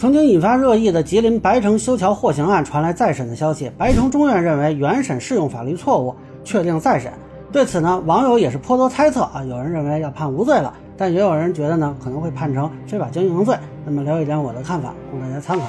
曾经引发热议的吉林白城修桥获刑案传来再审的消息，白城中院认为原审适用法律错误，确定再审。对此呢，网友也是颇多猜测啊，有人认为要判无罪了，但也有人觉得呢可能会判成非法经营罪。那么聊一聊我的看法，供大家参考。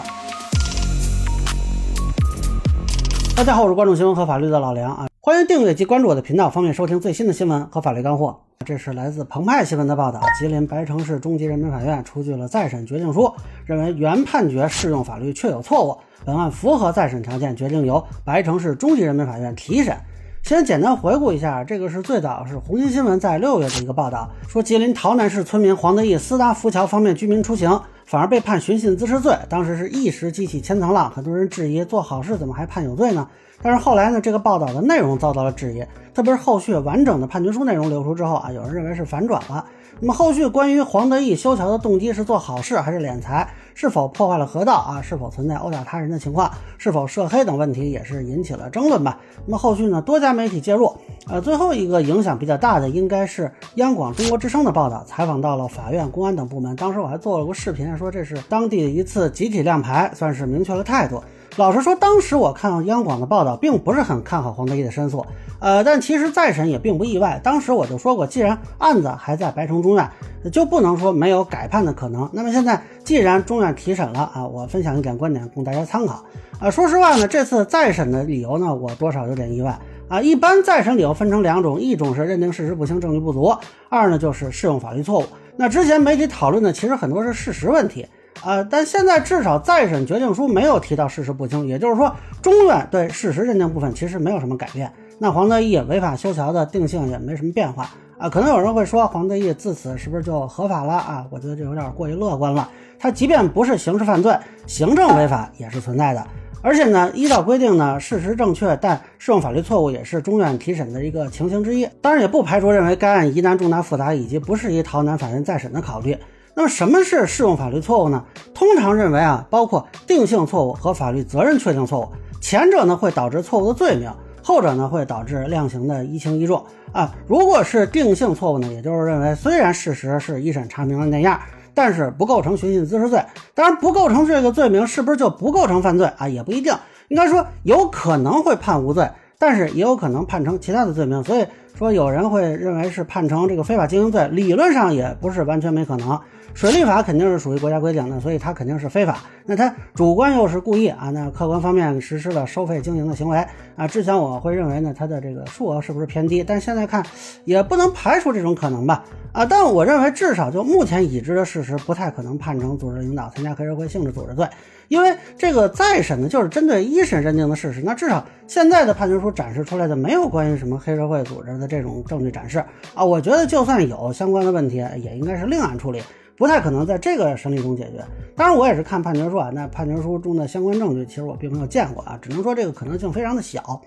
大家好，我是关注新闻和法律的老梁啊，欢迎订阅及关注我的频道，方便收听最新的新闻和法律干货。这是来自澎湃新闻的报道，吉林白城市中级人民法院出具了再审决定书，认为原判决适用法律确有错误，本案符合再审条件，决定由白城市中级人民法院提审。先简单回顾一下，这个是最早是红星新闻在六月的一个报道，说吉林洮南市村民黄德义私搭浮桥方便居民出行，反而被判寻衅滋事罪，当时是一时激起千层浪，很多人质疑做好事怎么还判有罪呢？但是后来呢，这个报道的内容遭到了质疑，特别是后续完整的判决书内容流出之后啊，有人认为是反转了。那么后续关于黄德义修桥的动机是做好事还是敛财，是否破坏了河道啊，是否存在殴打他人的情况，是否涉黑等问题，也是引起了争论吧。那么后续呢，多家媒体介入，呃，最后一个影响比较大的应该是央广中国之声的报道，采访到了法院、公安等部门。当时我还做了个视频，说这是当地的一次集体亮牌，算是明确了态度。老实说，当时我看央广的报道，并不是很看好黄德义的申诉，呃，但其实再审也并不意外。当时我就说过，既然案子还在白城中院，就不能说没有改判的可能。那么现在既然中院提审了啊，我分享一点观点供大家参考。啊，说实话呢，这次再审的理由呢，我多少有点意外啊。一般再审理由分成两种，一种是认定事实不清、证据不足；二呢就是适用法律错误。那之前媒体讨论的其实很多是事实问题。呃，但现在至少再审决定书没有提到事实不清，也就是说，中院对事实认定部分其实没有什么改变。那黄德义违法修桥的定性也没什么变化啊。可能有人会说，黄德义自此是不是就合法了啊？我觉得这有点过于乐观了。他即便不是刑事犯罪，行政违法也是存在的。而且呢，依照规定呢，事实正确但适用法律错误也是中院提审的一个情形之一。当然，也不排除认为该案疑难重大复杂以及不适宜逃难法院再审的考虑。那么什么是适用法律错误呢？通常认为啊，包括定性错误和法律责任确定错误。前者呢会导致错误的罪名，后者呢会导致量刑的一轻一重啊。如果是定性错误呢，也就是认为虽然事实是一审查明了那样，但是不构成寻衅滋事罪。当然，不构成这个罪名是不是就不构成犯罪啊？也不一定。应该说有可能会判无罪，但是也有可能判成其他的罪名。所以说有人会认为是判成这个非法经营罪，理论上也不是完全没可能。水利法肯定是属于国家规定的，所以它肯定是非法。那它主观又是故意啊，那客观方面实施了收费经营的行为啊。之前我会认为呢，它的这个数额是不是偏低？但现在看也不能排除这种可能吧啊。但我认为至少就目前已知的事实，不太可能判成组织领导参加黑社会性质组织罪，因为这个再审呢就是针对一审认定的事实。那至少现在的判决书展示出来的没有关于什么黑社会组织的这种证据展示啊。我觉得就算有相关的问题，也应该是另案处理。不太可能在这个审理中解决。当然，我也是看判决书啊，那判决书中的相关证据，其实我并没有见过啊，只能说这个可能性非常的小。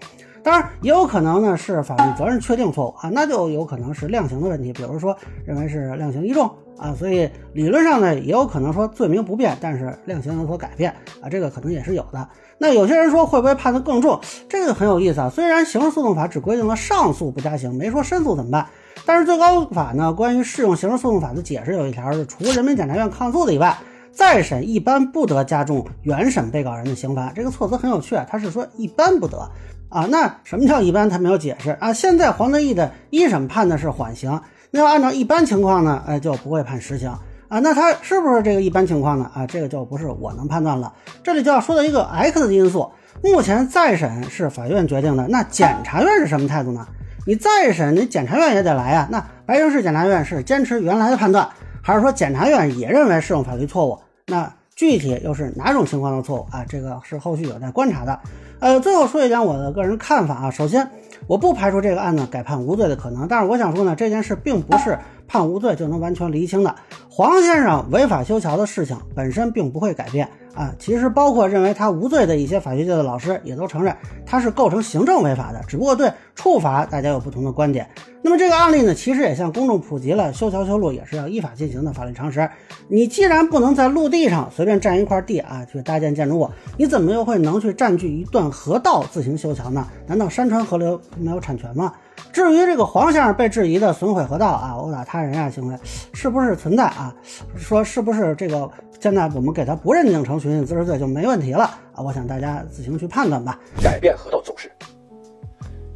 当然，也有可能呢是法律责任确定错误啊，那就有可能是量刑的问题，比如说认为是量刑一重啊，所以理论上呢也有可能说罪名不变，但是量刑有所改变啊，这个可能也是有的。那有些人说会不会判得更重？这个很有意思啊。虽然刑事诉讼法只规定了上诉不加刑，没说申诉怎么办。但是最高法呢，关于适用刑事诉讼法的解释有一条是，除人民检察院抗诉的以外，再审一般不得加重原审被告人的刑罚。这个措辞很有趣啊，他是说一般不得啊。那什么叫一般？他没有解释啊。现在黄德义的一审判的是缓刑，那要按照一般情况呢，哎就不会判实刑啊。那他是不是这个一般情况呢？啊，这个就不是我能判断了。这里就要说到一个 X 的因素，目前再审是法院决定的，那检察院是什么态度呢？你再审，你检察院也得来呀。那白城市检察院是坚持原来的判断，还是说检察院也认为适用法律错误？那具体又是哪种情况的错误啊？这个是后续有待观察的。呃，最后说一讲我的个人看法啊。首先，我不排除这个案子改判无罪的可能，但是我想说呢，这件事并不是判无罪就能完全厘清的。黄先生违法修桥的事情本身并不会改变。啊，其实包括认为他无罪的一些法学界的老师也都承认他是构成行政违法的，只不过对处罚大家有不同的观点。那么这个案例呢，其实也向公众普及了修桥修路也是要依法进行的法律常识。你既然不能在陆地上随便占一块地啊去搭建建筑物，你怎么又会能去占据一段河道自行修桥呢？难道山川河流没有产权吗？至于这个黄先生被质疑的损毁河道啊、殴打他人啊行为，是不是存在啊？说是不是这个现在我们给他不认定成寻衅滋事罪就没问题了啊？我想大家自行去判断吧。改变河道走势，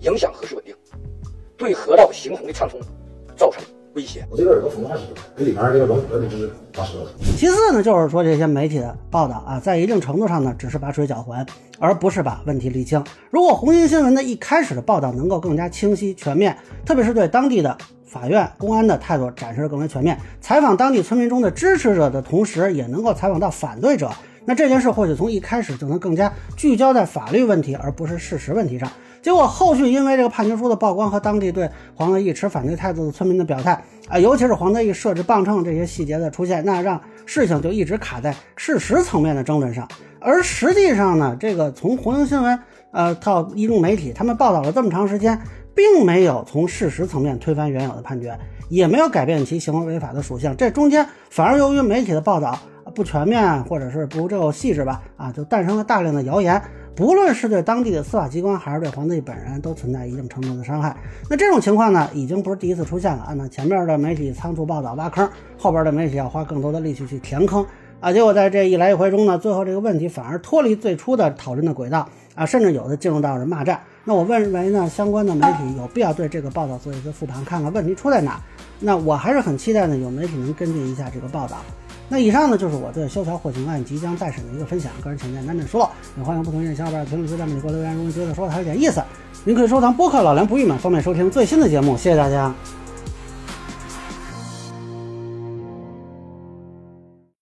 影响河水稳定，对河道行洪的畅通造成威胁。我这个耳朵风化石，这里面这个龙骨的就是大石头。其次呢，就是说这些媒体的报道啊，在一定程度上呢，只是把水搅浑，而不是把问题理清。如果红星新闻的一开始的报道能够更加清晰全面，特别是对当地的法院、公安的态度展示的更为全面，采访当地村民中的支持者的同时，也能够采访到反对者，那这件事或许从一开始就能更加聚焦在法律问题，而不是事实问题上。结果后续因为这个判决书的曝光和当地对黄德义持反对态度的村民的表态啊，尤其是黄德义设置磅秤这些细节的出现，那让事情就一直卡在事实层面的争论上。而实际上呢，这个从红星新闻呃到一众媒体，他们报道了这么长时间，并没有从事实层面推翻原有的判决，也没有改变其行为违法的属性。这中间反而由于媒体的报道不全面，或者是不够细致吧，啊，就诞生了大量的谣言。不论是对当地的司法机关，还是对黄帝本人，都存在一定程度的伤害。那这种情况呢，已经不是第一次出现了啊。那前面的媒体仓促报道挖坑，后边的媒体要花更多的力气去填坑啊。结果在这一来一回中呢，最后这个问题反而脱离最初的讨论的轨道啊，甚至有的进入到了骂战。那我认为呢，相关的媒体有必要对这个报道做一个复盘，看看问题出在哪。那我还是很期待呢，有媒体能跟进一下这个报道。那以上呢就是我对修桥获刑案即将再审的一个分享，个人浅见难免疏漏，也欢迎不同意见小伙伴评论区、弹幕里给我留言。如果觉得说的还有点意思，您可以收藏播客老梁不郁闷，方便收听最新的节目。谢谢大家。